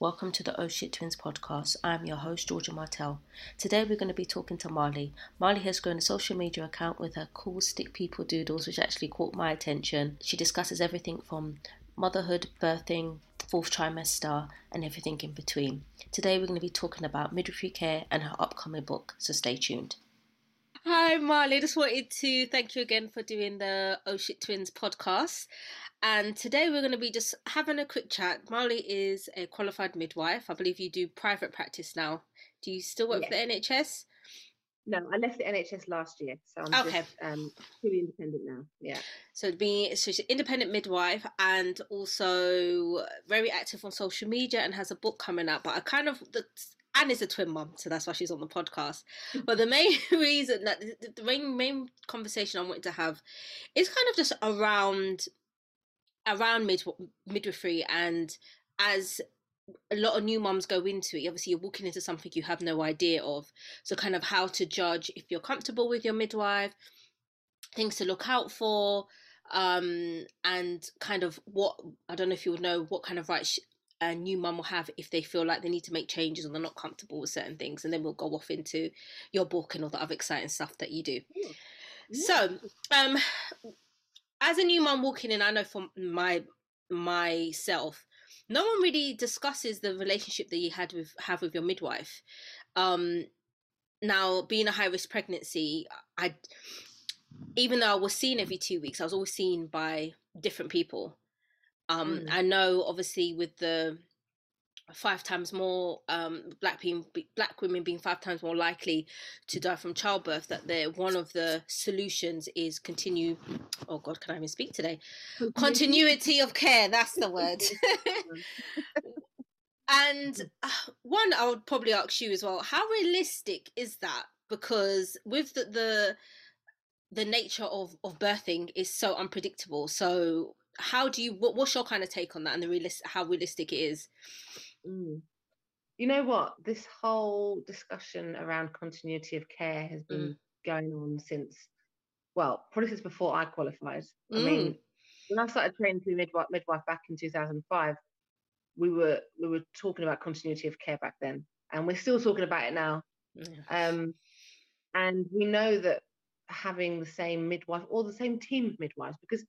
Welcome to the Oh Shit Twins podcast. I'm your host, Georgia Martell. Today we're going to be talking to Marley. Marley has grown a social media account with her cool stick people doodles, which actually caught my attention. She discusses everything from motherhood, birthing, fourth trimester, and everything in between. Today we're going to be talking about midwifery care and her upcoming book, so stay tuned. Hi, Marley. Just wanted to thank you again for doing the Oh Shit Twins podcast. And today we're going to be just having a quick chat. Marley is a qualified midwife. I believe you do private practice now. Do you still work for the NHS? No, I left the NHS last year, so I'm okay. just um, fully independent now. Yeah. So being so she's an independent midwife and also very active on social media and has a book coming out. But I kind of the and is a twin mom, so that's why she's on the podcast. But the main reason that the main main conversation I wanted to have is kind of just around around mid midwifery and as a lot of new moms go into it obviously you're walking into something you have no idea of so kind of how to judge if you're comfortable with your midwife things to look out for um and kind of what i don't know if you would know what kind of rights a new mum will have if they feel like they need to make changes or they're not comfortable with certain things and then we'll go off into your book and all the other exciting stuff that you do yeah. so um as a new mum walking in i know for my myself no one really discusses the relationship that you had with have with your midwife um now being a high risk pregnancy i even though i was seen every two weeks i was always seen by different people um, mm. I know, obviously, with the five times more um, black being, black women being five times more likely to die from childbirth, that they're one of the solutions is continue. Oh God, can I even speak today? Continuity of care. That's the word. and uh, one, I would probably ask you as well: How realistic is that? Because with the, the the nature of of birthing is so unpredictable. So how do you what, what's your kind of take on that and the realist how realistic it is mm. you know what this whole discussion around continuity of care has been mm. going on since well probably since before i qualified mm. i mean when i started training to be midwife, midwife back in 2005 we were we were talking about continuity of care back then and we're still talking about it now um, and we know that having the same midwife or the same team of midwives because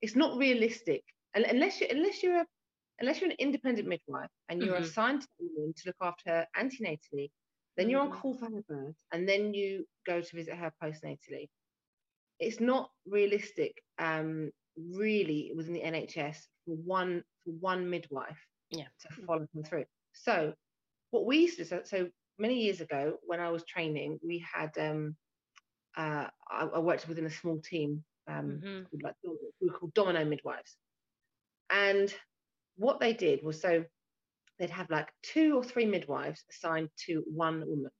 it's not realistic unless you unless you're a unless you're an independent midwife and you're mm-hmm. assigned to a woman to look after her antenatally, then mm-hmm. you're on mm-hmm. call for her birth and then you go to visit her postnatally. It's not realistic, um, really, within the NHS for one for one midwife yeah. to follow them through. So, what we used to so, so many years ago when I was training, we had um, uh, I, I worked within a small team um, mm-hmm. called like we were called domino midwives. And what they did was so they'd have like two or three midwives assigned to one woman.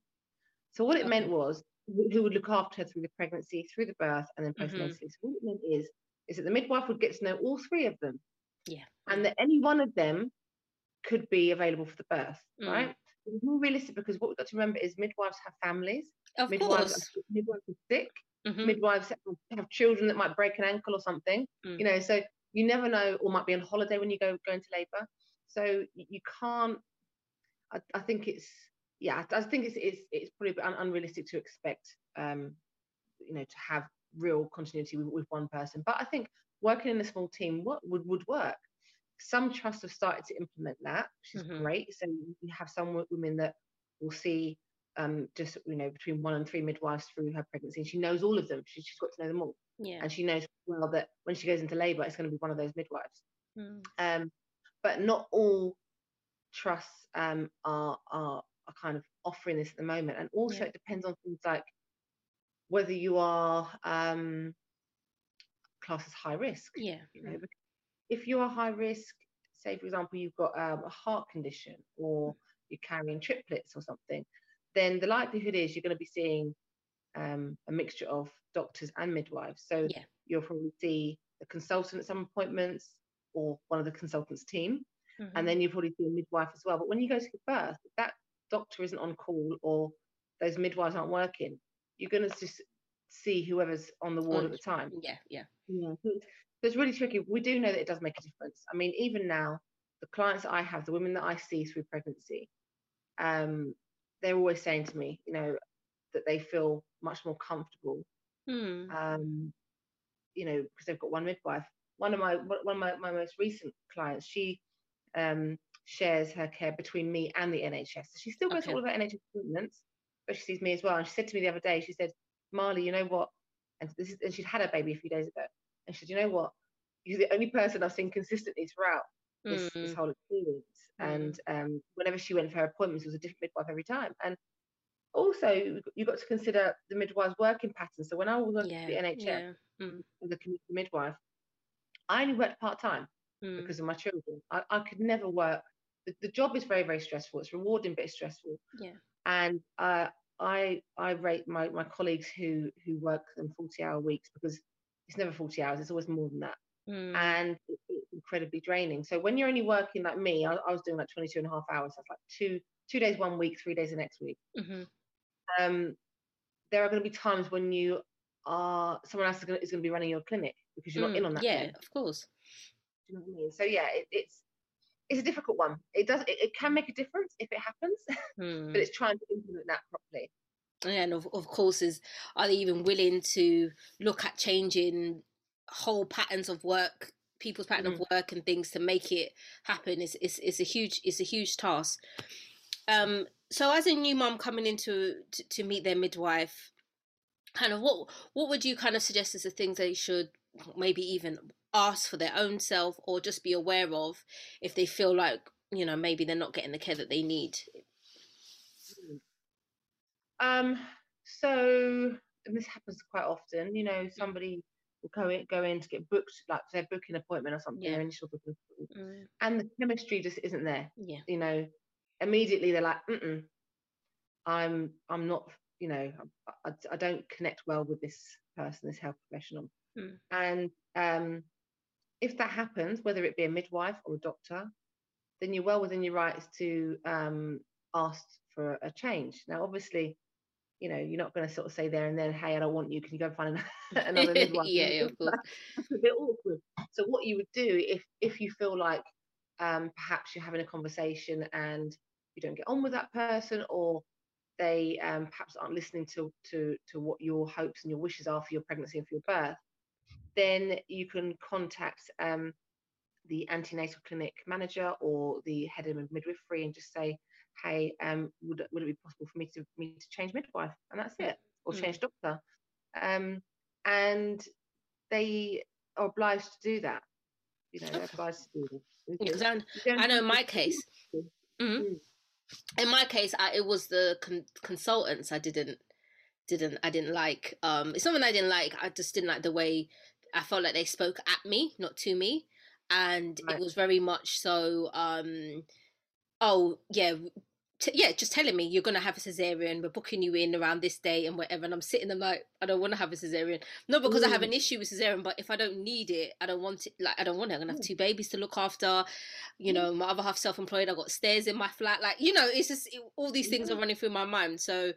So what it okay. meant was who would look after her through the pregnancy, through the birth, and then postnatally. Mm-hmm. So what it meant is is that the midwife would get to know all three of them. Yeah. And that any one of them could be available for the birth, mm. right? It's more realistic because what we've got to remember is midwives have families. Of midwives, course. midwives are sick mm-hmm. midwives have children that might break an ankle or something mm. you know so you never know or might be on holiday when you go go into labor so you can't i, I think it's yeah i think it's it's, it's probably un- unrealistic to expect um you know to have real continuity with, with one person but i think working in a small team what would would work some trusts have started to implement that which is mm-hmm. great so you have some women that will see um, just you know between one and three midwives through her pregnancy. And she knows all of them. She, has got to know them all. Yeah. And she knows well that when she goes into labour, it's going to be one of those midwives. Mm. Um, but not all trusts um, are, are are kind of offering this at the moment. And also, yeah. it depends on things like whether you are um, classed as high risk. Yeah. You know, if you are high risk, say for example, you've got um, a heart condition or you're carrying triplets or something, then the likelihood is you're going to be seeing um, a mixture of doctors and midwives. So yeah. you'll probably see the consultant at some appointments or one of the consultants' team, mm-hmm. and then you'll probably see a midwife as well. But when you go to give birth, if that doctor isn't on call or those midwives aren't working, you're going to just see whoever's on the ward at the time. Yeah, yeah. Yeah. So it's, so it's really tricky. We do know that it does make a difference. I mean, even now, the clients I have, the women that I see through pregnancy, um, they're always saying to me, you know, that they feel much more comfortable. Hmm. Um, you know, because they've got one midwife. One of my one of my, my most recent clients, she um, shares her care between me and the NHS. So she still goes okay. to all of her NHS appointments, but she sees me as well. And she said to me the other day, she said, Marley, you know what? And this is, and she'd had her baby a few days ago. And she said, you know what? You're the only person I've seen consistently throughout this, mm. this whole experience. Mm. And um, whenever she went for her appointments, it was a different midwife every time. And also, you got to consider the midwife's working pattern. So when I was working yeah. the NHS yeah. mm. as a community midwife, I only worked part time mm. because of my children. I, I could never work. The, the, job is very, very stressful. It's rewarding, but it's stressful. Yeah. And uh, I I rate my, my colleagues who who work them 40 hour weeks because it's never 40 hours, it's always more than that. Mm. And it, it's incredibly draining. So when you're only working like me, I, I, was doing like 22 and a half hours. That's like two two days one week, three days the next week. Mm-hmm. Um, there are going to be times when you are someone else is going, to, be running your clinic because you're mm, not in on that. Yeah, clinic. of course. Do you know what I mean? So yeah, it, it's it's a difficult one. It does it, it can make a difference if it happens, mm. but it's trying to implement that properly. And of, of course, is are they even willing to look at changing whole patterns of work, people's pattern mm. of work and things to make it happen? Is is is a huge is a huge task. Um, so as a new mom coming into to, to meet their midwife, kind of what what would you kind of suggest as the things they should maybe even ask for their own self or just be aware of if they feel like you know maybe they're not getting the care that they need um so and this happens quite often you know somebody will go in, go in to get booked like their booking appointment or something yeah. their initial booking mm. and the chemistry just isn't there yeah you know immediately they're like Mm-mm, i'm i'm not you know I, I, don't connect well with this person this health professional mm. and um if that happens, whether it be a midwife or a doctor, then you're well within your rights to um, ask for a change. Now, obviously, you know, you're not going to sort of say there and then, "Hey, I don't want you. Can you go find another midwife?" yeah, yeah, of course. That's a bit awkward. So, what you would do if if you feel like um, perhaps you're having a conversation and you don't get on with that person, or they um, perhaps aren't listening to to to what your hopes and your wishes are for your pregnancy and for your birth, then you can contact um, the antenatal clinic manager or the head of midwifery and just say, hey, um, would, would it be possible for me to me to change midwife? And that's it, or mm. change doctor. Um, and they are obliged to do that. You know, they're obliged to do this. Because I, I know in my case, mm-hmm. In my case, I, it was the con- consultants I didn't didn't I didn't like. Um, it's something I didn't like. I just didn't like the way I felt like they spoke at me, not to me, and right. it was very much so. Um, oh yeah, t- yeah, just telling me you're gonna have a cesarean. We're booking you in around this day and whatever. And I'm sitting there like, I don't want to have a cesarean, not because Ooh. I have an mm. issue with cesarean, but if I don't need it, I don't want it. Like I don't want it. I'm gonna have mm. two babies to look after. You mm. know, my other half self-employed. I got stairs in my flat. Like you know, it's just it, all these things yeah. are running through my mind. So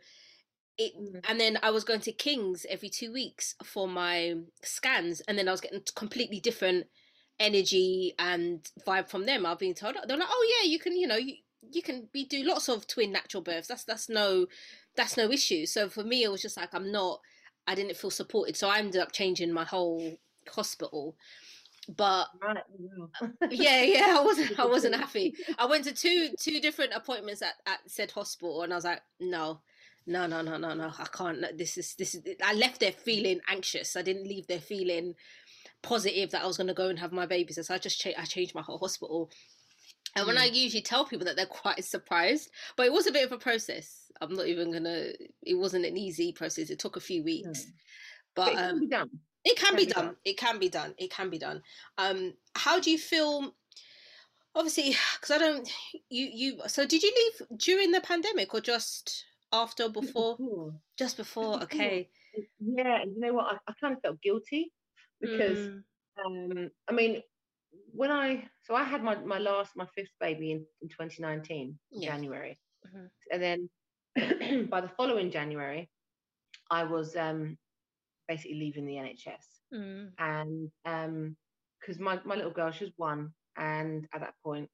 it mm. and then I was going to King's every two weeks for my scans, and then I was getting completely different energy and vibe from them. I've been told they're like, oh yeah, you can, you know, you, you can be do lots of twin natural births. That's that's no that's no issue. So for me, it was just like I'm not. I didn't feel supported, so I ended up changing my whole hospital. But right. Oh, yeah, yeah, I wasn't I wasn't happy. I went to two two different appointments at, at said hospital, and I was like, no, no, no, no, no, no, I can't. This is this is. I left there feeling anxious. I didn't leave there feeling positive that I was going to go and have my babies. So I just cha- I changed my whole hospital. And when I mm. usually tell people that they're quite surprised, but it was a bit of a process. I'm not even gonna. It wasn't an easy process. It took a few weeks, mm. but, but, it can um, be done. It can, can be, be done. done. It can be done. It can be done. Um, how do you feel? Obviously, because I don't. You you. So did you leave during the pandemic or just? after before? before? Just before, okay. Yeah, you know what? I, I kind of felt guilty because, mm. um, I mean, when I so I had my my last my fifth baby in, in 2019 yeah. January, mm-hmm. and then by the following January, I was um, basically leaving the NHS, mm. and um, because my my little girl she was one, and at that point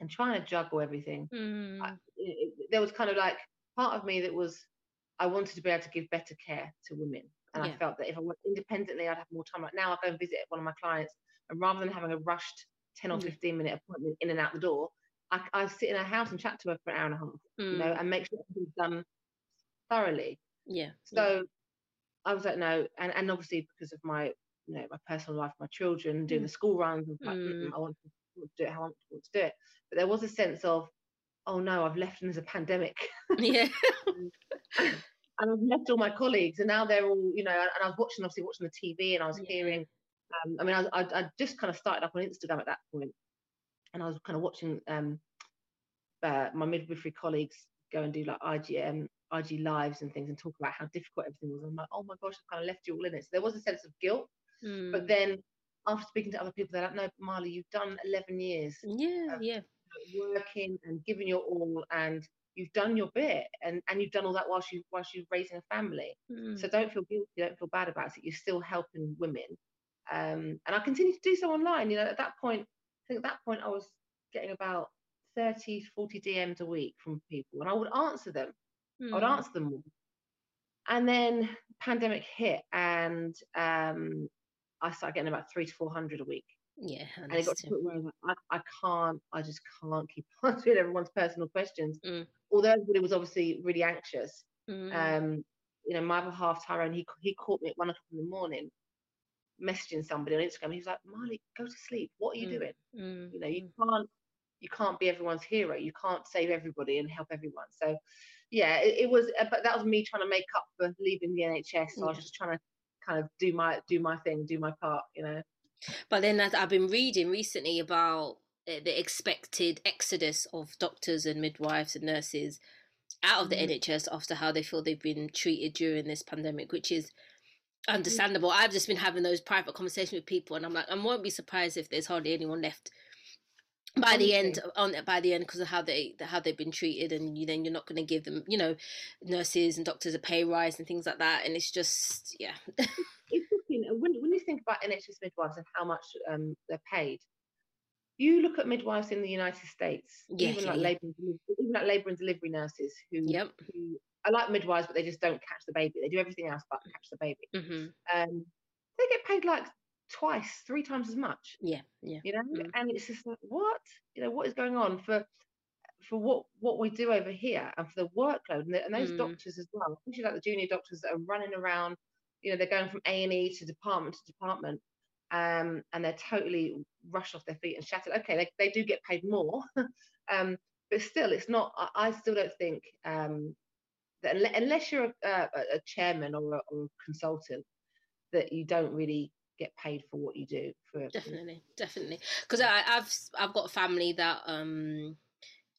and trying to juggle everything. Mm. I, it, there was kind of like part of me that was I wanted to be able to give better care to women. And yeah. I felt that if I went independently, I'd have more time. Like now, I go and visit one of my clients, and rather than having a rushed 10 or 15 minute appointment in and out the door, I, I sit in her house and chat to her for an hour and a half, mm. you know, mm. and make sure everything's done thoroughly. Yeah. So yeah. I was like, no, and, and obviously because of my, you know, my personal life, my children, doing mm. the school runs, and like, mm. I want to do it how I want to do it. But there was a sense of, oh no, I've left and there's a pandemic. Yeah. and I've left all my colleagues, and now they're all, you know, and I was watching, obviously watching the TV, and I was yeah. hearing. Um, I mean, I, I, I just kind of started up on Instagram at that point, and I was kind of watching um, uh, my midwifery colleagues go and do like IGM, IG lives and things and talk about how difficult everything was. I'm like, oh my gosh, I kind of left you all in it. So there was a sense of guilt. Mm. But then after speaking to other people, they're like, no, Marley, you've done 11 years. Yeah, yeah. Working and giving your all and you've done your bit and, and you've done all that whilst you whilst you're raising a family. Mm. So don't feel guilty, don't feel bad about it. You're still helping women. Um, and I continued to do so online. You know, at that point, I think at that point I was getting about 30, 40 DMs a week from people, and I would answer them. Mm. I would hmm. answer them all. And then pandemic hit, and um, I started getting about three to four hundred a week. Yeah, and it got to the point where I, I, I, can't, I just can't keep answering everyone's personal questions. Mm. Although everybody was obviously really anxious. Mm. Um, you know, my other half Tyrone, he he caught me at one o'clock in the morning, messaging somebody on Instagram. He was like, "Marley, go to sleep. What are you mm. doing? Mm. You know, you can't you can't be everyone's hero. You can't save everybody and help everyone. So, yeah, it, it was. Uh, but that was me trying to make up for leaving the NHS. So yeah. I was just trying to kind of do my do my thing, do my part. You know. But then I've been reading recently about uh, the expected exodus of doctors and midwives and nurses out of the mm. NHS after how they feel they've been treated during this pandemic, which is understandable. Mm. I've just been having those private conversations with people, and I'm like, I won't be surprised if there's hardly anyone left by the end on by the end because of how they how they've been treated and you then you're not going to give them you know nurses and doctors a pay rise and things like that and it's just yeah it's looking when, when you think about nhs midwives and how much um, they're paid you look at midwives in the united states yeah, even yeah, like yeah. labor even like labor and delivery nurses who, yep. who i like midwives but they just don't catch the baby they do everything else but catch the baby mm-hmm. um they get paid like twice, three times as much. Yeah, yeah. You know, mm. and it's just like, what? You know, what is going on for for what what we do over here and for the workload and, the, and those mm. doctors as well, especially like the junior doctors that are running around. You know, they're going from A and E to department to department, um, and they're totally rushed off their feet and shattered. Okay, they they do get paid more, um, but still, it's not. I, I still don't think um, that unless you're a, a, a chairman or a, or a consultant, that you don't really get paid for what you do for definitely definitely because i've i've got a family that um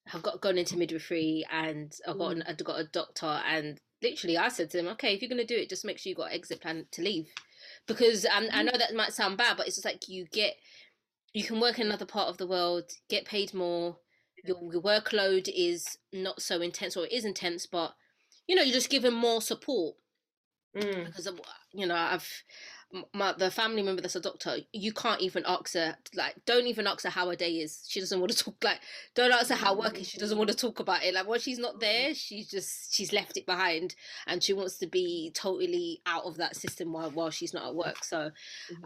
have got gone into midwifery and i've got, mm. I've got a doctor and literally i said to them okay if you're going to do it just make sure you got exit plan to leave because um, i mm. know that might sound bad but it's just like you get you can work in another part of the world get paid more your, your workload is not so intense or it is intense but you know you're just given more support mm. because of, you know i've my the family member that's a doctor, you can't even ask her like don't even ask her how her day is. She doesn't want to talk like don't ask her how work is. She doesn't want to talk about it. Like when she's not there, she's just she's left it behind and she wants to be totally out of that system while while she's not at work. So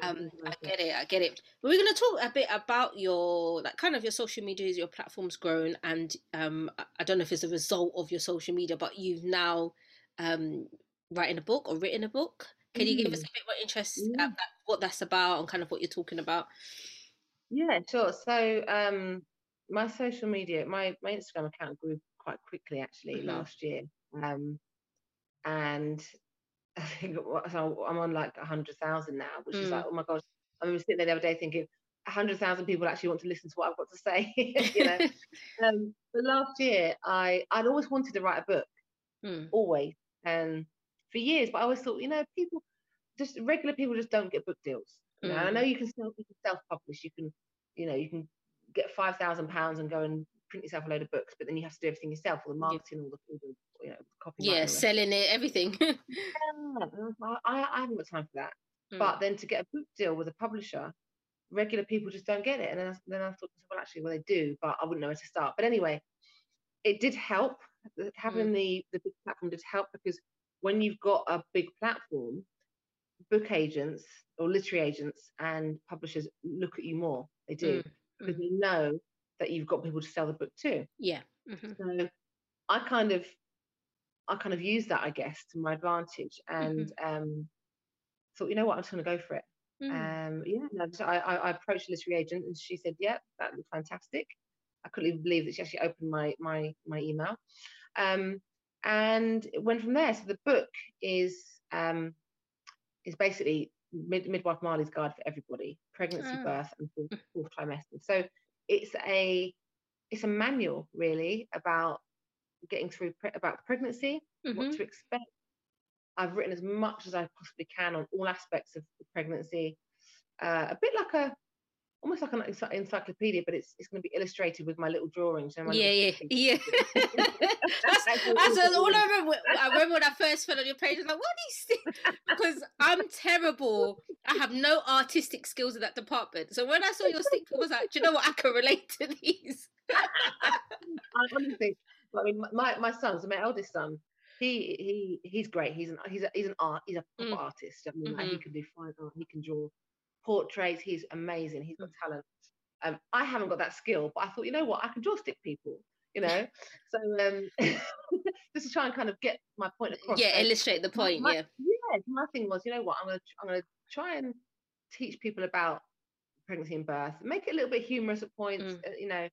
um I get it, I get it. But we're gonna talk a bit about your like kind of your social media, your platform's grown and um I don't know if it's a result of your social media, but you've now um writing a book or written a book. Can you give us a mm. bit more interest yeah. that, what that's about and kind of what you're talking about? Yeah, sure. So um, my social media, my my Instagram account grew quite quickly actually mm-hmm. last year, um, and I think I'm on like a hundred thousand now, which mm. is like oh my gosh. I was sitting there the other day thinking a hundred thousand people actually want to listen to what I've got to say. you know, um, but last year I I'd always wanted to write a book, mm. always, and for years. But I always thought, you know, people just regular people just don't get book deals. Mm. I know mm. you can still you can self publish. You can, you know, you can get five thousand pounds and go and print yourself a load of books, but then you have to do everything yourself, all the marketing, all the, all the you know, copy. Yeah, selling it, everything. yeah, I, I haven't got time for that. Mm. But then to get a book deal with a publisher, regular people just don't get it. And then I, then I thought, well, actually, well, they do, but I wouldn't know where to start. But anyway, it did help. Having mm. the the big platform did help because when you've got a big platform, book agents or literary agents and publishers look at you more. They do mm. because mm. they know that you've got people to sell the book to. Yeah. Mm-hmm. So I kind of I kind of used that, I guess, to my advantage and mm-hmm. um, thought, you know what, I'm just going to go for it. Mm. Um, yeah, no, so I, I, approached a literary agent and she said, yeah, that looks fantastic. I couldn't even believe that she actually opened my my my email. Um, and it went from there. So the book is um, is basically Mid- midwife Marley's guide for everybody: pregnancy, oh. birth, and fourth, mm. fourth trimester. So it's a it's a manual really about getting through pre- about pregnancy, mm-hmm. what to expect. I've written as much as I possibly can on all aspects of pregnancy, uh, a bit like a almost like an encyclopedia, but it's it's going to be illustrated with my little drawings. my yeah, yeah, yeah, that's, that's all I remember. I remember when I first fell on your page. I was like, "What is this?" Because I'm terrible. I have no artistic skills in that department. So when I saw your stick, I was like, "Do you know what? I can relate to these." I honestly, I mean, my my son, so my eldest son, he he he's great. He's an he's a, he's an art. He's a mm. artist. I mean, mm-hmm. he can do fine art. He can draw portraits. He's amazing. He's got mm. talent. Um, I haven't got that skill, but I thought, you know what, I can draw stick people. You know, so um, just to try and kind of get my point across. Yeah, illustrate the point. My, yeah. Yeah. My thing was, you know what, I'm gonna I'm gonna try and teach people about pregnancy and birth, make it a little bit humorous at points, mm. uh, you know,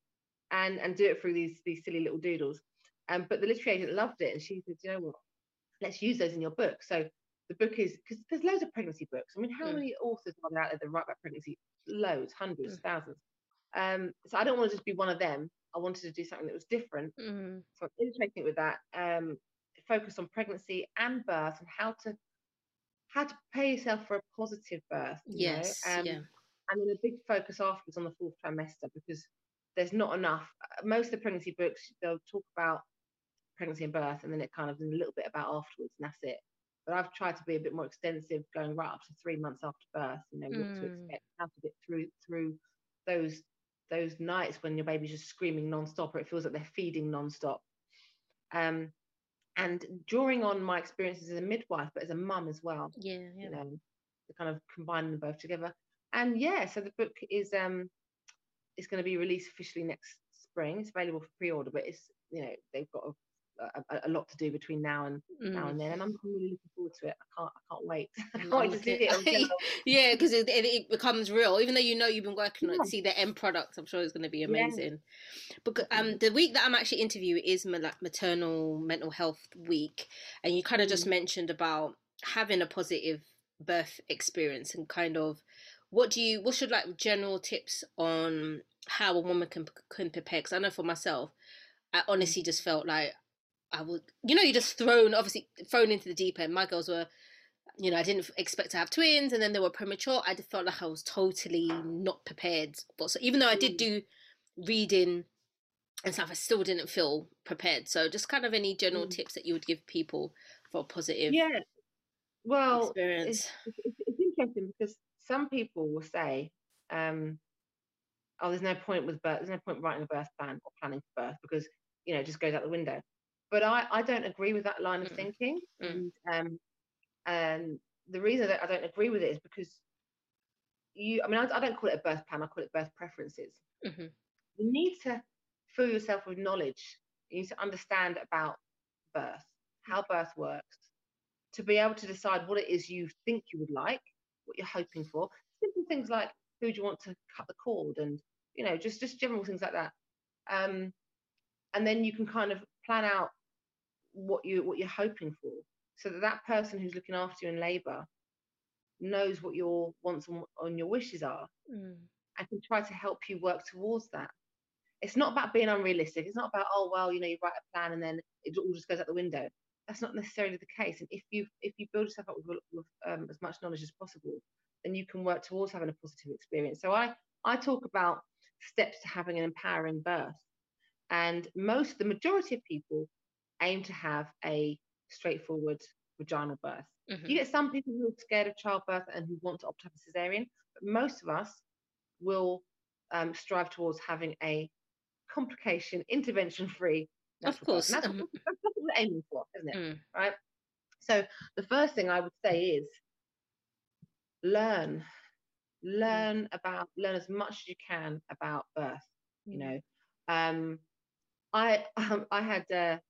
and and do it through these these silly little doodles. Um, but the literary agent loved it, and she said, you know what, let's use those in your book. So the book is because there's loads of pregnancy books. I mean, how mm. many authors are there out there that write about pregnancy? Loads, hundreds, mm. thousands. Um, so I don't want to just be one of them. I wanted to do something that was different. Mm. So I'm illustrating it with that. Um, focus on pregnancy and birth and how to how to prepare yourself for a positive birth. yes. Um, yeah. And then a big focus afterwards on the fourth trimester because there's not enough. Most of the pregnancy books they'll talk about pregnancy and birth, and then it kind of a little bit about afterwards, and that's it. But I've tried to be a bit more extensive, going right up to three months after birth. You know, what to mm. expect, how to get through through those those nights when your baby's just screaming non-stop or it feels like they're feeding non-stop. Um, and drawing on my experiences as a midwife, but as a mum as well. Yeah, yeah. You know, to kind of combine them both together. And yeah, so the book is um it's going to be released officially next spring. It's available for pre-order, but it's you know they've got a a, a, lot to do between now and mm. now and then, and I'm really looking forward to it. I can't, I can't wait. I can't wait to see it. yeah, because it, it, becomes real. Even though you know you've been working on it, see the end product. I'm sure it's going to be amazing. Yeah. But um, the week that I'm actually interviewing is maternal mental health week, and you kind of mm. just mentioned about having a positive birth experience and kind of what do you what should like general tips on how a woman can can prepare because i know for myself i mm. honestly just felt like I would, you know, you're just thrown, obviously thrown into the deep end. My girls were, you know, I didn't expect to have twins, and then they were premature. I just felt like I was totally not prepared. But so even though I did mm. do reading and stuff, I still didn't feel prepared. So just kind of any general mm. tips that you would give people for a positive, yeah, well, experience. It's, it's, it's interesting because some people will say, um, "Oh, there's no point with birth. There's no point writing a birth plan or planning for birth because you know it just goes out the window." But I, I don't agree with that line of mm. thinking. Mm. And, um, and the reason that I don't agree with it is because you, I mean, I, I don't call it a birth plan, I call it birth preferences. Mm-hmm. You need to fill yourself with knowledge. You need to understand about birth, how birth works, to be able to decide what it is you think you would like, what you're hoping for. Simple things like who do you want to cut the cord and, you know, just, just general things like that. Um, and then you can kind of plan out what you what you're hoping for so that that person who's looking after you in labor knows what your wants and, your wishes are mm. and can try to help you work towards that. It's not about being unrealistic. It's not about oh well you know you write a plan and then it all just goes out the window. That's not necessarily the case. And if you if you build yourself up with, with um, as much knowledge as possible then you can work towards having a positive experience. So i i talk about steps to having an empowering birth and most, the majority of people aim to have a straightforward vaginal birth. Mm-hmm. You get some people who are scared of childbirth and who want to opt to have a cesarean, but most of us will um, strive towards having a complication intervention free of course that's, um, that's, what we're aiming for isn't it mm. right so the first thing i would say is learn mm. learn about learn as much as you can about birth you mm. know um i um, i had uh, i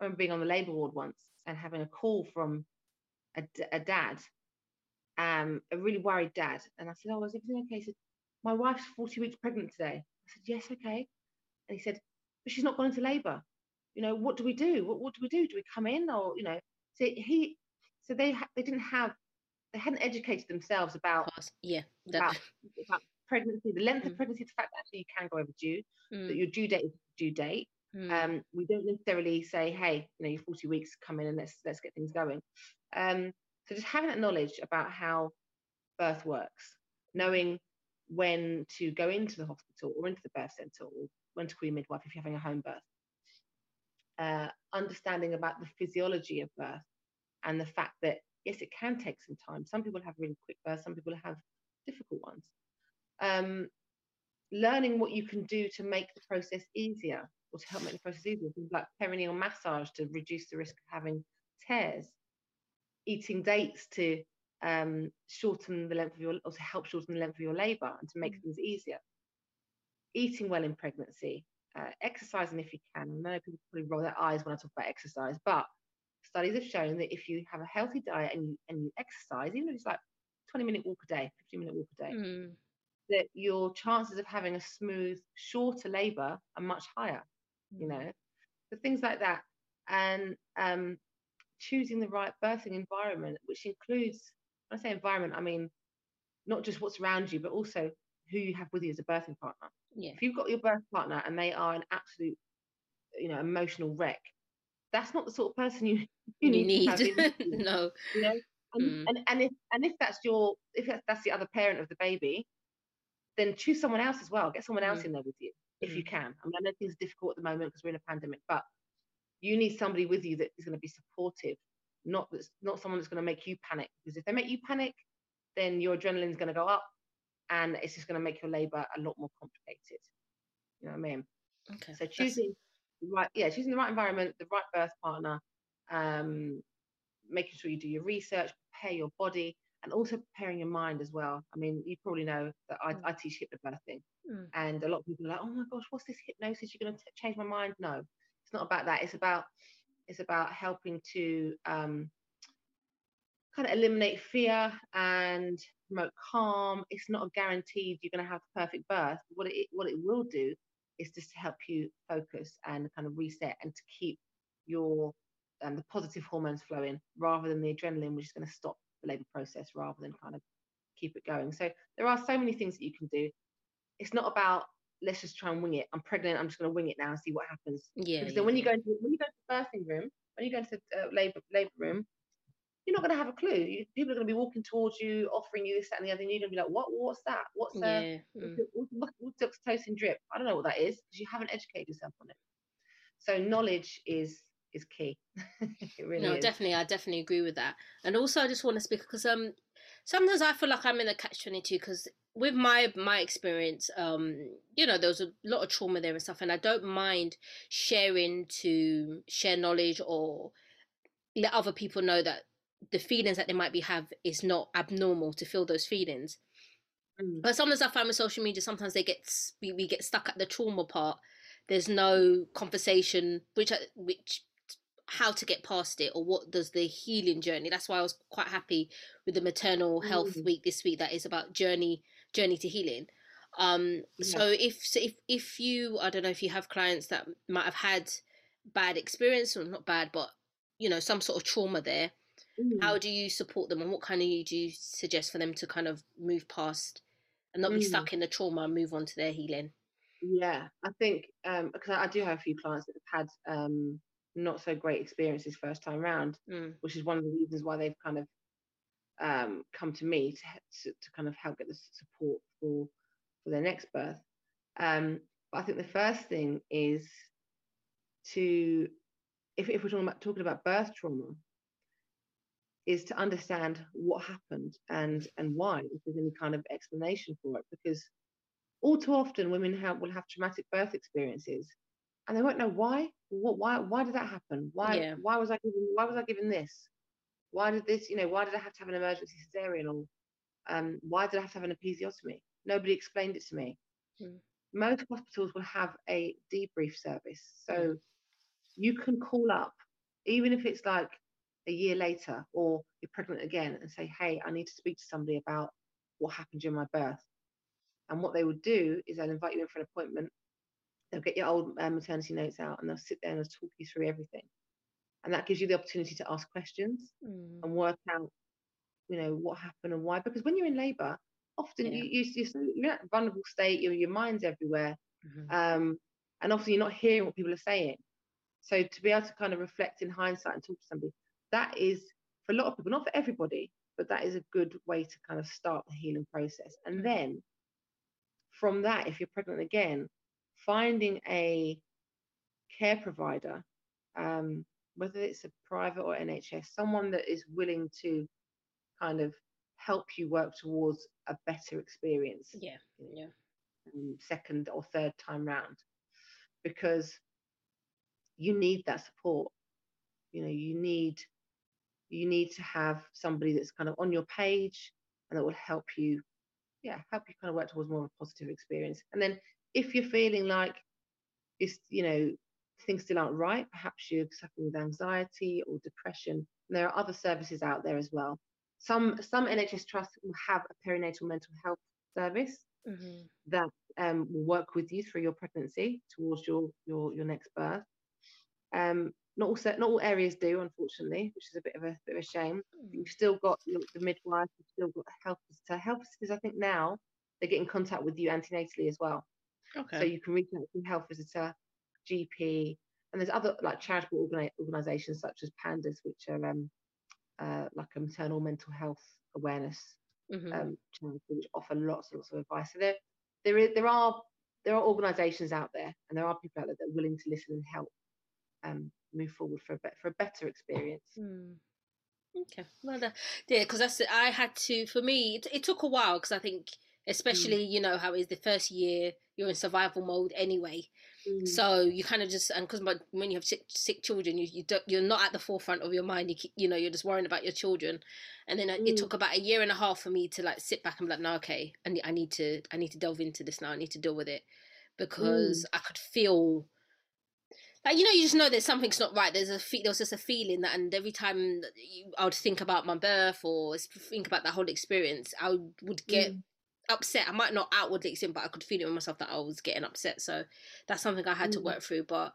remember being on the labor ward once and having a call from a, a dad um a really worried dad. And i said oh is everything okay? He said my wife's 40 weeks pregnant today. I said yes okay. And he said but she's not gone into labor. You know what do we do? What, what do we do? Do we come in or you know? So he so they ha- they didn't have they hadn't educated themselves about yeah. That... about, about pregnancy the length mm. of pregnancy the fact that actually you can go overdue mm. that your due date is due date mm. um we don't necessarily say hey you know you're 40 weeks come in and let's let's get things going um so just having that knowledge about how birth works knowing when to go into the hospital or into the birth centre or when to call your midwife if you're having a home birth uh, understanding about the physiology of birth and the fact that yes, it can take some time. Some people have really quick births, some people have difficult ones. Um, learning what you can do to make the process easier or to help make the process easier, things like perineal massage to reduce the risk of having tears, eating dates to um, shorten the length of your or to help shorten the length of your labour and to make mm. things easier. Eating well in pregnancy, uh, exercising if you can. I know people probably roll their eyes when I talk about exercise, but studies have shown that if you have a healthy diet and you, and you exercise, even if it's like 20 minute walk a day, 15 minute walk a day, mm. that your chances of having a smooth, shorter labour are much higher. You know, so things like that, and um, choosing the right birthing environment, which includes when I say environment, I mean not just what's around you, but also who you have with you as a birthing partner. Yeah. If you've got your birth partner and they are an absolute, you know, emotional wreck, that's not the sort of person you you, you need. no. You know, and, mm. and and if and if that's your if that's the other parent of the baby, then choose someone else as well. Get someone else mm. in there with you if mm. you can. I mean, I know things are difficult at the moment because we're in a pandemic, but you need somebody with you that is going to be supportive, not that's not someone that's going to make you panic. Because if they make you panic, then your adrenaline is going to go up, and it's just going to make your labour a lot more complicated. You know what I mean? Okay. So choosing the right, yeah, choosing the right environment, the right birth partner, um, making sure you do your research, prepare your body, and also preparing your mind as well. I mean, you probably know that I, mm. I teach hypnobirthing, mm. and a lot of people are like, "Oh my gosh, what's this hypnosis? You're going to change my mind?" No, it's not about that. It's about it's about helping to um, kind of eliminate fear and promote calm. It's not a guaranteed you're going to have the perfect birth. What it what it will do is just to help you focus and kind of reset and to keep your um, the positive hormones flowing rather than the adrenaline, which is going to stop the labour process rather than kind of keep it going. So there are so many things that you can do. It's not about let's just try and wing it. I'm pregnant. I'm just going to wing it now and see what happens. Yeah. Because then when you go into when you go to the birthing room, when you go into the uh, labour labour room, you're not going to have a clue. You, people are going to be walking towards you, offering you this, that, and the other, and you're going to be like, "What? What's that? What's uh, yeah. mm. what's, what's oxytocin drip? I don't know what that is because you haven't educated yourself on it. So knowledge is is key. really no, is. definitely, I definitely agree with that. And also, I just want to speak because um, sometimes I feel like I'm in a catch twenty two because with my my experience, um, you know, there was a lot of trauma there and stuff, and I don't mind sharing to share knowledge or let other people know that the feelings that they might be have is not abnormal to feel those feelings. Mm. But sometimes I find with social media, sometimes they get we, we get stuck at the trauma part. There's no conversation which which how to get past it or what does the healing journey. That's why I was quite happy with the maternal health mm. week this week that is about journey journey to healing. Um, yeah. so if so if if you I don't know if you have clients that might have had bad experience or not bad but you know some sort of trauma there Mm. How do you support them, and what kind of you do you suggest for them to kind of move past and not mm. be stuck in the trauma and move on to their healing? Yeah, I think um, because I do have a few clients that have had um, not so great experiences first time round, mm. which is one of the reasons why they've kind of um, come to me to, to, to kind of help get the support for for their next birth. Um, but I think the first thing is to if, if we're talking about talking about birth trauma, is to understand what happened and and why if there's any kind of explanation for it because all too often women have, will have traumatic birth experiences and they won't know why. What, why, why did that happen? Why, yeah. why was I given, why was I given this? Why did this, you know, why did I have to have an emergency cesarean or um, why did I have to have an episiotomy? Nobody explained it to me. Mm. Most hospitals will have a debrief service. So mm. you can call up, even if it's like a year later or you're pregnant again and say, hey, I need to speak to somebody about what happened during my birth. And what they would do is they'll invite you in for an appointment. They'll get your old uh, maternity notes out and they'll sit there and they'll talk you through everything. And that gives you the opportunity to ask questions mm. and work out, you know, what happened and why. Because when you're in labour, often yeah. you, you, you're, you're in a vulnerable state, your, your mind's everywhere. Mm-hmm. Um, and often you're not hearing what people are saying. So to be able to kind of reflect in hindsight and talk to somebody, that is for a lot of people, not for everybody, but that is a good way to kind of start the healing process. And mm. then from that, if you're pregnant again, finding a care provider, um, whether it's a private or NHS, someone that is willing to kind of help you work towards a better experience. Yeah, yeah. Um, second or third time round, because you need that support. You know, you need you need to have somebody that's kind of on your page and that will help you yeah help you kind of work towards more of a positive experience and then if you're feeling like it's you know things still aren't right perhaps you're suffering with anxiety or depression and there are other services out there as well some some nhs trusts will have a perinatal mental health service mm-hmm. that um, will work with you through your pregnancy towards your your your next birth um, not all not all areas do, unfortunately, which is a bit of a bit of a shame. Mm. You've still got the midwife, you've still got health visitor. Health visitors, I think now they get in contact with you antenatally as well. Okay. So you can reach out to health visitor, GP, and there's other like charitable organi- organisations such as Pandas, which are um, uh, like a maternal mental health awareness mm-hmm. um, charity, which offer lots and lots of advice. So there, there is, there are there are organisations out there, and there are people out there that are willing to listen and help um, move forward for a be- for a better experience. Mm. Okay, well, yeah, because that's I had to. For me, it, it took a while because I think, especially mm. you know how it is the first year you're in survival mode anyway, mm. so you kind of just and because when you have sick, sick children, you you don't, you're not at the forefront of your mind. You you know you're just worrying about your children, and then mm. it took about a year and a half for me to like sit back and be like, no, okay, I need, I need to I need to delve into this now. I need to deal with it because mm. I could feel like you know you just know that something's not right there's a fe- there was just a feeling that and every time you, i would think about my birth or think about that whole experience i would get mm. Upset i might not outwardly explain but i could feel it in myself that i was getting upset so that's something i had mm. to work through but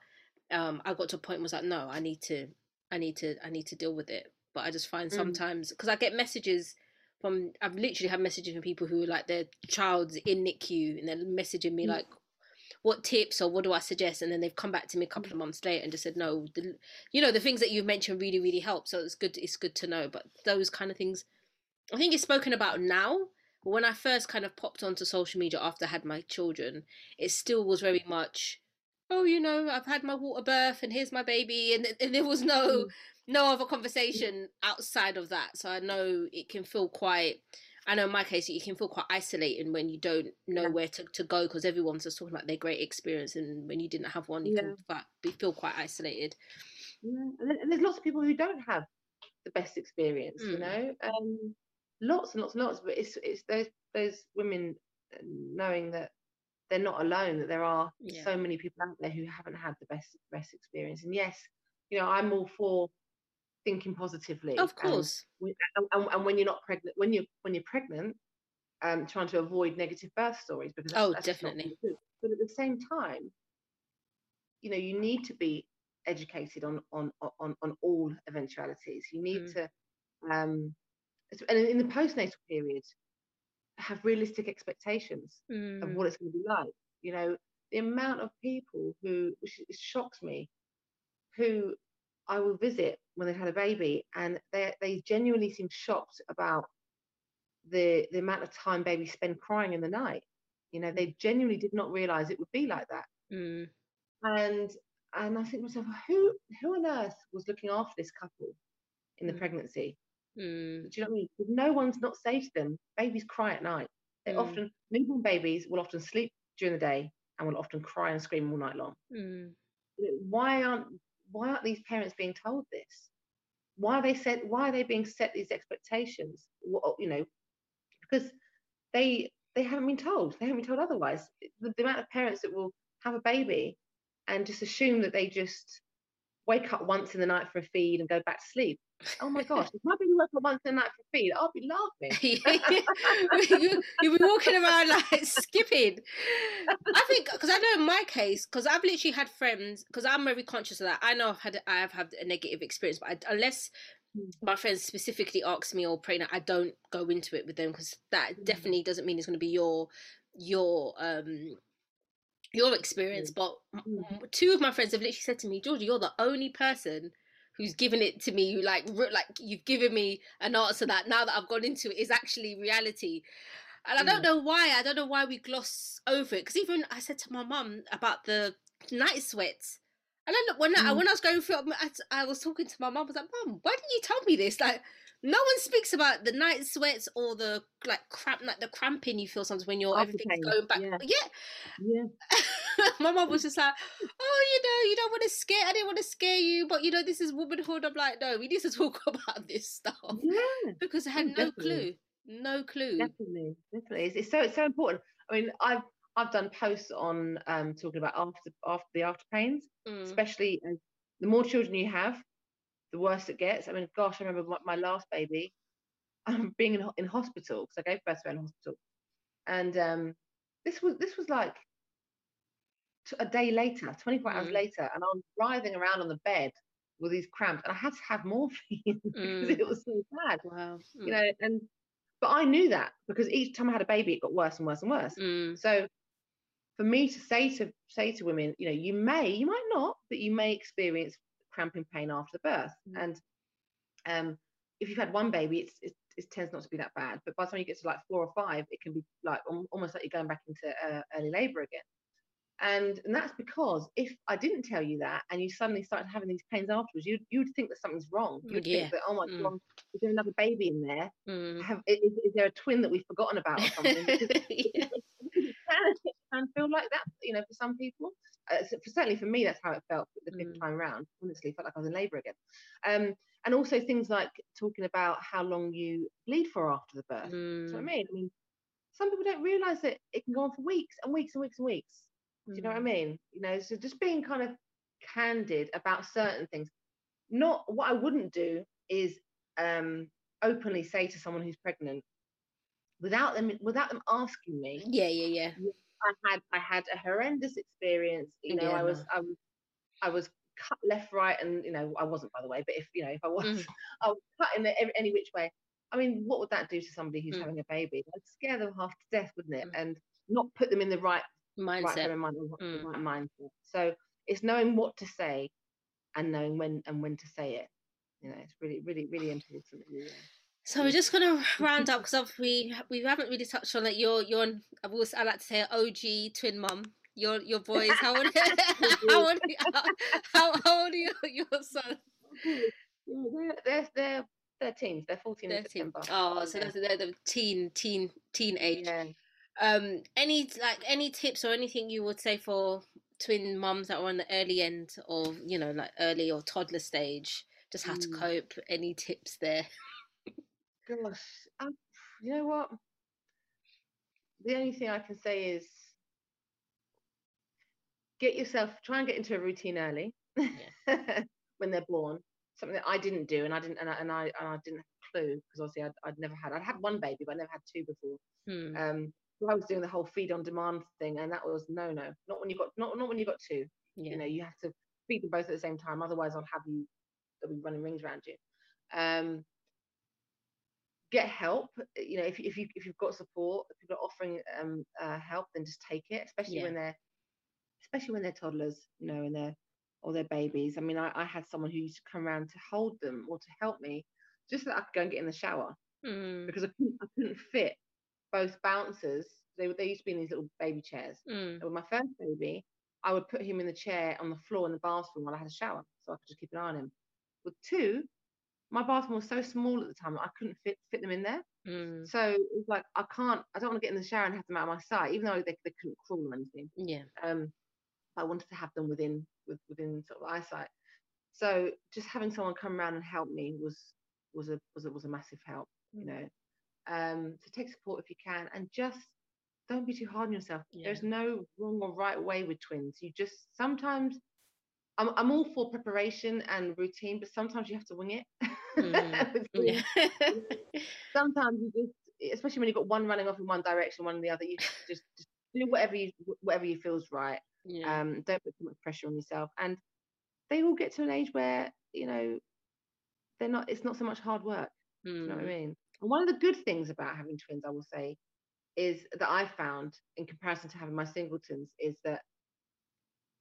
um i got to a point where I was like no i need to i need to i need to deal with it but i just find mm. sometimes because i get messages from I've literally had messages from people who like their child's in NICU and they're messaging me mm. like what tips or what do I suggest? And then they've come back to me a couple of months later and just said, no, the, you know, the things that you've mentioned really, really help. So it's good. It's good to know. But those kind of things, I think it's spoken about now. But when I first kind of popped onto social media after I had my children, it still was very much, oh, you know, I've had my water birth and here's my baby, and, and there was no mm. no other conversation outside of that. So I know it can feel quite I know in my case, you can feel quite isolating when you don't know yeah. where to, to go because everyone's just talking about their great experience, and when you didn't have one, you yeah. can feel quite isolated. Yeah, and there's lots of people who don't have the best experience, mm. you know, um, lots and lots and lots. But it's it's those those women knowing that they're not alone, that there are yeah. so many people out there who haven't had the best best experience. And yes, you know, I'm all for thinking positively. Of course. And, and, and, when you're not pregnant, when you're when you're pregnant, um, trying to avoid negative birth stories because that's, oh, that's definitely. But at the same time, you know, you need to be educated on on on on all eventualities. You need mm. to, um, and in the postnatal period, have realistic expectations mm. of what it's going to be like. You know, the amount of people who, which shocks me, who I will visit when they've had a baby, and they they genuinely seem shocked about the the amount of time babies spend crying in the night. You know, they genuinely did not realize it would be like that. Mm. And and I think to myself, who who on earth was looking after this couple in the mm. pregnancy? Mm. Do you know what I mean? Because no one's not say to them, babies cry at night. They mm. often newborn babies will often sleep during the day and will often cry and scream all night long. Mm. Why aren't why aren't these parents being told this? Why are they set? Why are they being set these expectations? What, you know, because they they haven't been told. They haven't been told otherwise. The, the amount of parents that will have a baby and just assume that they just wake up once in the night for a feed and go back to sleep. Oh my gosh, if my baby woke up once in the night for a feed, I'll be laughing. you, you'll be walking around like skipping. I think because I know in my case, because I've literally had friends, because I'm very conscious of that. I know I've had I have had a negative experience, but I, unless hmm. my friends specifically ask me or pregnant, I don't go into it with them because that mm. definitely doesn't mean it's going to be your your um your experience, but mm. two of my friends have literally said to me, Georgia, you're the only person who's given it to me, like like you've given me an answer that now that I've gone into it is actually reality. And I don't mm. know why. I don't know why we gloss over it. Because even I said to my mum about the night sweats. And then when I, mm. when I was going through, I, I was talking to my mum. I was like, "Mum, why didn't you tell me this? Like, no one speaks about the night sweats or the like cramp, like the cramping you feel sometimes when you're everything's going back. Yeah, yeah. yeah. My mom was just like, "Oh, you know, you don't want to scare. I didn't want to scare you, but you know, this is womanhood." I'm like, "No, we need to talk about this stuff." Yeah, because I had no definitely. clue, no clue. Definitely, definitely. It's, it's so it's so important. I mean, I've I've done posts on um talking about after after the after pains, mm. especially as the more children you have, the worse it gets. I mean, gosh, I remember my, my last baby um, being in, in hospital because I gave birth to her in hospital, and um, this was this was like a day later, 24 hours mm. later, and I was writhing around on the bed with these cramps, and I had to have morphine because mm. it was so bad. Wow. Mm. You know, and but I knew that because each time I had a baby, it got worse and worse and worse. Mm. So for me to say to say to women, you know, you may, you might not, but you may experience cramping pain after the birth. Mm. And um, if you've had one baby, it's, it's, it tends not to be that bad. But by the time you get to like four or five, it can be like almost like you're going back into uh, early labour again. And, and that's because if I didn't tell you that and you suddenly started having these pains afterwards, you you would think that something's wrong. You'd yeah. think that oh my mm. god, is there another baby in there? Mm. Have, is, is, there a twin that we've forgotten about or something? yeah. can, feel like that, you know, for some people uh, certainly for me, that's how it felt the fifth mm. time round. Honestly, felt like I was in labour again. Um, and also things like talking about how long you bleed for after the birth. Mm. what I mean? I mean, some people don't realise that it can go on for weeks and weeks and weeks and weeks. Do you know what I mm. mean? You know, so just being kind of candid about certain things. Not what I wouldn't do is um, openly say to someone who's pregnant without them without them asking me. Yeah, yeah, yeah. I had I had a horrendous experience. You know, yeah. I was I was I was cut left, right, and you know I wasn't by the way. But if you know if I was, mm. I was cut in any, any which way. I mean, what would that do to somebody who's mm. having a baby? I'd scare them half to death, wouldn't it? Mm. And not put them in the right mindset, right mind, mm. right mindset. So it's knowing what to say and knowing when and when to say it. You know, it's really, really, really important. Yeah. So we're just gonna round up because we we haven't really touched on it. You're you're I've always I like to say OG twin mum. Your your boys how old how old how, how old are your, your son? They're they're they're teens. They're fourteen. They're September. Oh, so yeah. they're the teen teen teen age. Yeah. Um, any like any tips or anything you would say for twin mums that are on the early end of you know like early or toddler stage, just how mm. to cope? Any tips there? Gosh, um, you know what? The only thing I can say is get yourself, try and get into a routine early yeah. when they're born. Something that I didn't do, and I didn't, and I, and I, and I didn't have a clue because obviously I'd, I'd never had. I'd had one baby, but I never had two before. Hmm. Um, so I was doing the whole feed on demand thing, and that was no, no, not when you've got, not not when you've got two. Yeah. You know, you have to feed them both at the same time, otherwise I'll have you, they'll be running rings around you. Um, get help you know if, if you if you've got support if people are offering um uh, help then just take it especially yeah. when they're especially when they're toddlers you know and they're or their babies i mean I, I had someone who used to come around to hold them or to help me just so that i could go and get in the shower mm. because I couldn't, I couldn't fit both bouncers they, they used to be in these little baby chairs mm. with my first baby i would put him in the chair on the floor in the bathroom while i had a shower so i could just keep an eye on him with two my bathroom was so small at the time I couldn't fit fit them in there. Mm. So it's like I can't. I don't want to get in the shower and have them out of my sight, even though they, they couldn't crawl or anything. Yeah. Um, I wanted to have them within with, within sort of eyesight. So just having someone come around and help me was was a was a was a massive help. You know, um, to take support if you can, and just don't be too hard on yourself. Yeah. There's no wrong or right way with twins. You just sometimes. I'm, I'm all for preparation and routine, but sometimes you have to wing it. Mm. Yeah. sometimes you just, especially when you've got one running off in one direction, one in the other, you just, just do whatever you whatever you feels right. yeah. Um, don't put too much pressure on yourself. And they all get to an age where you know they're not. It's not so much hard work. Do you know what I Mm. mean? And one of the good things about having twins, I will say, is that I found in comparison to having my singletons is that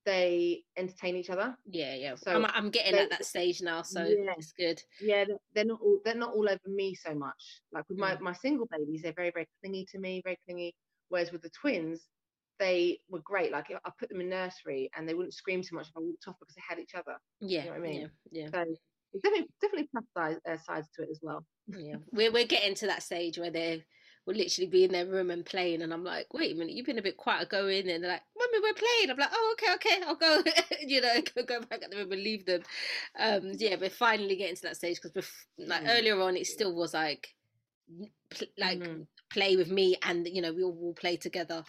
they entertain each other. Yeah, yeah. So I'm, I'm getting they- at that stage now, so Yeah. it's good. Yeah, they're, they're not all they're not all over me so much. Like with my Mm. my single babies, they're very very clingy to me, very clingy. Whereas with the twins, they were great. Like I put them in nursery and they wouldn't scream too much if I walked off because they had each other. Yeah, what I mean? yeah, yeah. So definitely definitely plus size, uh, sides to it as well. yeah. We're we're getting to that stage where they will literally be in their room and playing, and I'm like, wait a minute, you've been a bit quiet. Go in, and they're like, "Mummy, we're playing." I'm like, "Oh, okay, okay, I'll go." you know, go, go back at the room and leave them. Um, yeah, we're finally getting to that stage because like Mm. earlier on, it still was like, pl- like Mhm. play with me, and you know, we all will play together.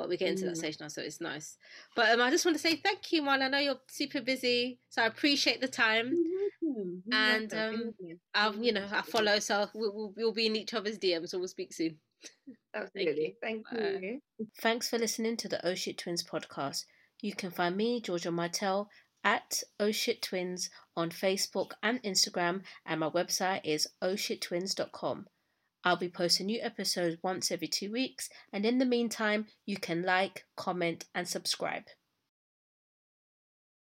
But we get into to that Mm. stage now, so it's nice. But um, I just want to say thank you, Marley. I know you're super busy, so I appreciate the time. welcome. You're And, um, You're. I'll, You're know, I follow, so we'll, we'll, we'll be in each other's DMs, so we'll speak soon. Absolutely. Thank Bye. you. Thanks for listening to the Oh Shit Twins podcast. You can find me, Georgia Martel, at Oh Shit Twins on Facebook and Instagram, and my website is ohshittwins.com. I'll be posting new episodes once every two weeks, and in the meantime, you can like, comment, and subscribe.